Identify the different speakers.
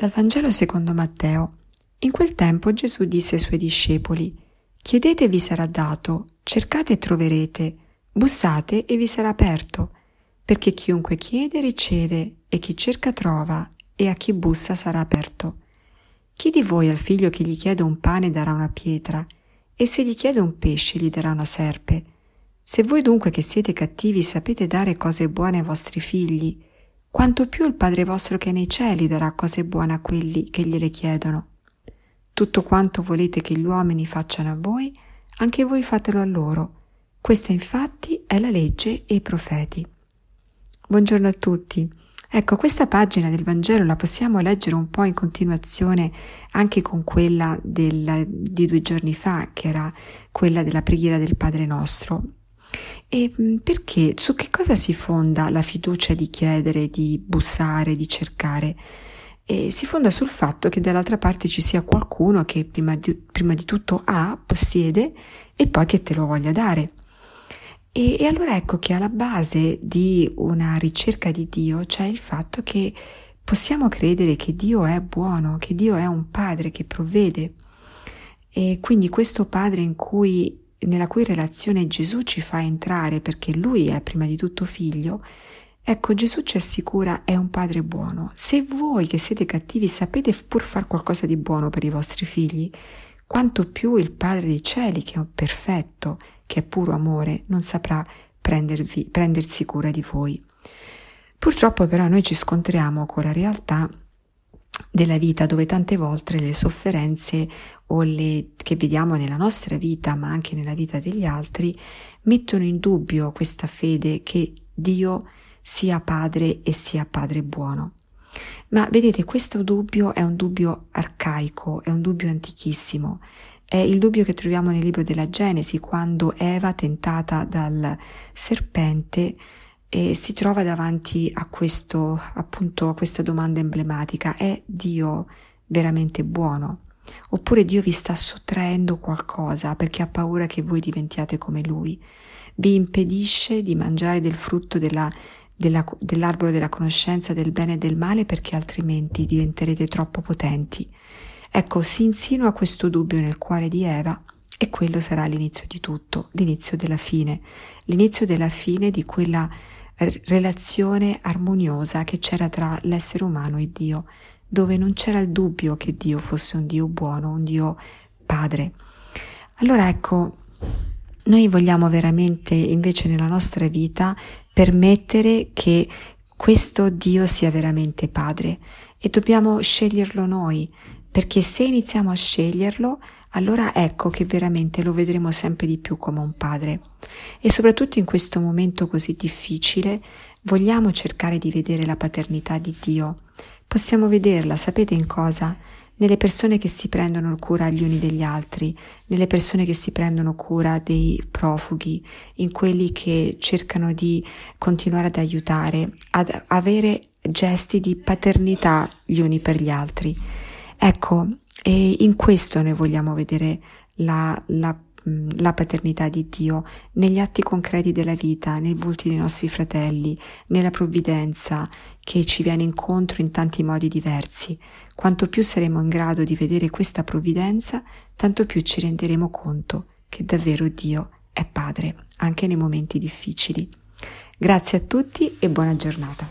Speaker 1: Dal Vangelo secondo Matteo. In quel tempo Gesù disse ai suoi discepoli, Chiedete e vi sarà dato, cercate e troverete, bussate e vi sarà aperto, perché chiunque chiede riceve, e chi cerca trova, e a chi bussa sarà aperto. Chi di voi al figlio che gli chiede un pane darà una pietra, e se gli chiede un pesce gli darà una serpe? Se voi dunque che siete cattivi sapete dare cose buone ai vostri figli, quanto più il Padre vostro che è nei cieli darà cose buone a quelli che gliele chiedono. Tutto quanto volete che gli uomini facciano a voi, anche voi fatelo a loro. Questa infatti è la legge e i profeti. Buongiorno a tutti. Ecco, questa pagina del Vangelo la possiamo leggere un po' in continuazione anche con quella del, di due giorni fa, che era quella della preghiera del Padre nostro. E mm, perché? Su che cosa si fonda la fiducia di chiedere, di bussare, di cercare? E si fonda sul fatto che dall'altra parte ci sia qualcuno che prima di, prima di tutto ha, possiede e poi che te lo voglia dare. E, e allora ecco che alla base di una ricerca di Dio c'è il fatto che possiamo credere che Dio è buono, che Dio è un padre che provvede. E quindi questo padre in cui nella cui relazione Gesù ci fa entrare perché lui è prima di tutto figlio, ecco Gesù ci assicura è un padre buono. Se voi che siete cattivi sapete pur fare qualcosa di buono per i vostri figli, quanto più il Padre dei cieli, che è perfetto, che è puro amore, non saprà prendersi cura di voi. Purtroppo però noi ci scontriamo con la realtà della vita dove tante volte le sofferenze o le che vediamo nella nostra vita ma anche nella vita degli altri mettono in dubbio questa fede che Dio sia padre e sia padre buono. Ma vedete, questo dubbio è un dubbio arcaico, è un dubbio antichissimo. È il dubbio che troviamo nel libro della Genesi, quando Eva, tentata dal serpente, e si trova davanti a questo, appunto, a questa domanda emblematica. È Dio veramente buono? Oppure Dio vi sta sottraendo qualcosa perché ha paura che voi diventiate come Lui? Vi impedisce di mangiare del frutto della, della, dell'albero della conoscenza del bene e del male perché altrimenti diventerete troppo potenti. Ecco, si insinua questo dubbio nel cuore di Eva e quello sarà l'inizio di tutto, l'inizio della fine, l'inizio della fine di quella relazione armoniosa che c'era tra l'essere umano e Dio, dove non c'era il dubbio che Dio fosse un Dio buono, un Dio padre. Allora ecco, noi vogliamo veramente invece nella nostra vita permettere che questo Dio sia veramente padre e dobbiamo sceglierlo noi, perché se iniziamo a sceglierlo, allora ecco che veramente lo vedremo sempre di più come un padre. E soprattutto in questo momento così difficile vogliamo cercare di vedere la paternità di Dio. Possiamo vederla, sapete in cosa? Nelle persone che si prendono cura gli uni degli altri, nelle persone che si prendono cura dei profughi, in quelli che cercano di continuare ad aiutare, ad avere gesti di paternità gli uni per gli altri. Ecco, e in questo noi vogliamo vedere la, la, la, paternità di Dio negli atti concreti della vita, nei volti dei nostri fratelli, nella provvidenza che ci viene incontro in tanti modi diversi. Quanto più saremo in grado di vedere questa provvidenza, tanto più ci renderemo conto che davvero Dio è Padre, anche nei momenti difficili. Grazie a tutti e buona giornata.